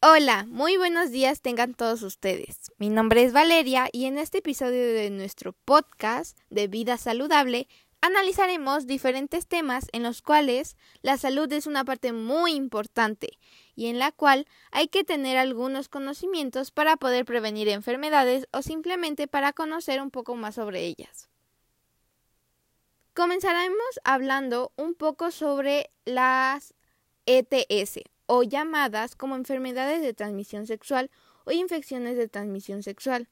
Hola, muy buenos días tengan todos ustedes. Mi nombre es Valeria y en este episodio de nuestro podcast de vida saludable analizaremos diferentes temas en los cuales la salud es una parte muy importante y en la cual hay que tener algunos conocimientos para poder prevenir enfermedades o simplemente para conocer un poco más sobre ellas. Comenzaremos hablando un poco sobre las ETS o llamadas como enfermedades de transmisión sexual o infecciones de transmisión sexual.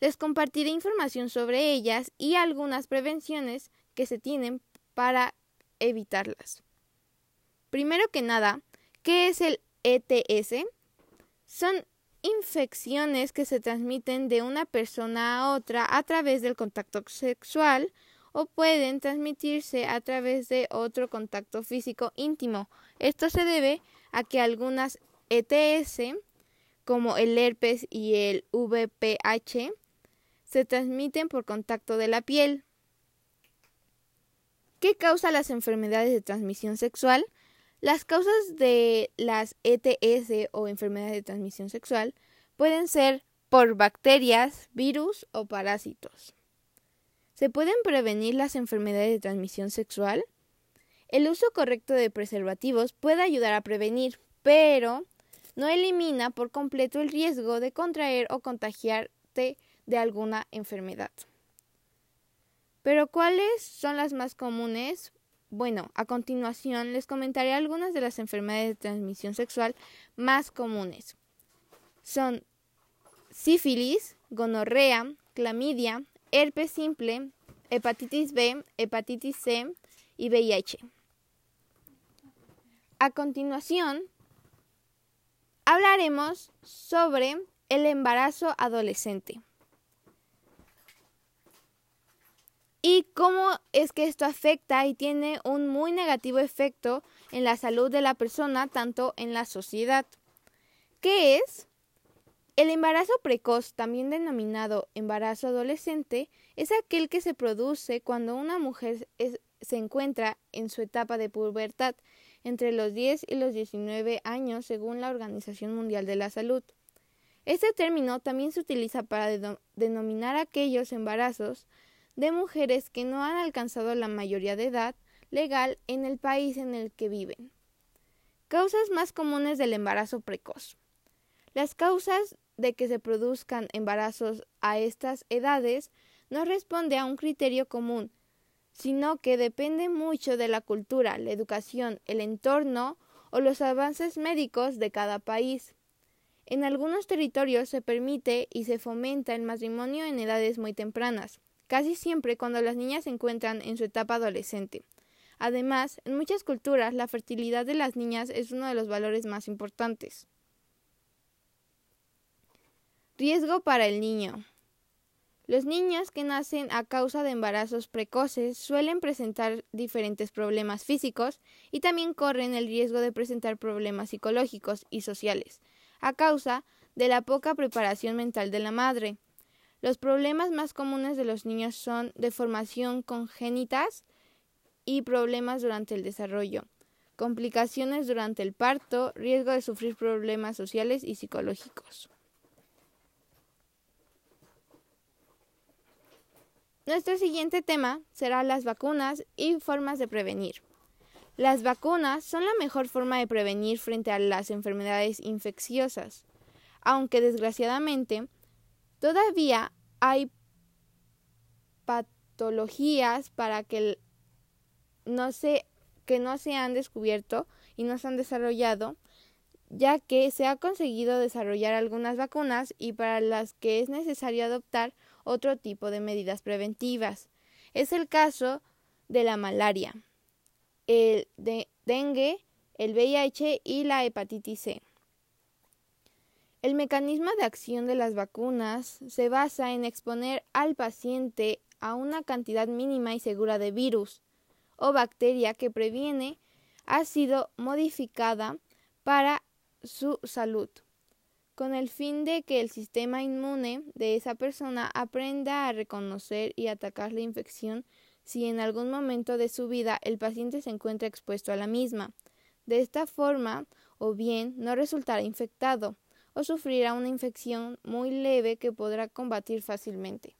Les compartiré información sobre ellas y algunas prevenciones que se tienen para evitarlas. Primero que nada, ¿qué es el ETS? Son infecciones que se transmiten de una persona a otra a través del contacto sexual o pueden transmitirse a través de otro contacto físico íntimo. Esto se debe a que algunas ETS, como el herpes y el VPH, se transmiten por contacto de la piel. ¿Qué causa las enfermedades de transmisión sexual? Las causas de las ETS o enfermedades de transmisión sexual pueden ser por bacterias, virus o parásitos. ¿Se pueden prevenir las enfermedades de transmisión sexual? El uso correcto de preservativos puede ayudar a prevenir, pero no elimina por completo el riesgo de contraer o contagiarte de alguna enfermedad. Pero ¿cuáles son las más comunes? Bueno, a continuación les comentaré algunas de las enfermedades de transmisión sexual más comunes. Son sífilis, gonorrea, clamidia, herpes simple, hepatitis B, hepatitis C y VIH. A continuación, hablaremos sobre el embarazo adolescente y cómo es que esto afecta y tiene un muy negativo efecto en la salud de la persona, tanto en la sociedad. ¿Qué es? El embarazo precoz, también denominado embarazo adolescente, es aquel que se produce cuando una mujer se encuentra en su etapa de pubertad entre los 10 y los 19 años según la Organización Mundial de la Salud. Este término también se utiliza para denominar aquellos embarazos de mujeres que no han alcanzado la mayoría de edad legal en el país en el que viven. Causas más comunes del embarazo precoz. Las causas de que se produzcan embarazos a estas edades no responde a un criterio común, sino que depende mucho de la cultura, la educación, el entorno o los avances médicos de cada país. En algunos territorios se permite y se fomenta el matrimonio en edades muy tempranas, casi siempre cuando las niñas se encuentran en su etapa adolescente. Además, en muchas culturas la fertilidad de las niñas es uno de los valores más importantes. Riesgo para el niño. Los niños que nacen a causa de embarazos precoces suelen presentar diferentes problemas físicos y también corren el riesgo de presentar problemas psicológicos y sociales, a causa de la poca preparación mental de la madre. Los problemas más comunes de los niños son deformación congénitas y problemas durante el desarrollo, complicaciones durante el parto, riesgo de sufrir problemas sociales y psicológicos. Nuestro siguiente tema será las vacunas y formas de prevenir. Las vacunas son la mejor forma de prevenir frente a las enfermedades infecciosas, aunque desgraciadamente todavía hay patologías para que no se, que no se han descubierto y no se han desarrollado, ya que se ha conseguido desarrollar algunas vacunas y para las que es necesario adoptar otro tipo de medidas preventivas. Es el caso de la malaria, el dengue, el VIH y la hepatitis C. El mecanismo de acción de las vacunas se basa en exponer al paciente a una cantidad mínima y segura de virus o bacteria que previene ha sido modificada para su salud con el fin de que el sistema inmune de esa persona aprenda a reconocer y atacar la infección si en algún momento de su vida el paciente se encuentra expuesto a la misma. De esta forma, o bien no resultará infectado, o sufrirá una infección muy leve que podrá combatir fácilmente.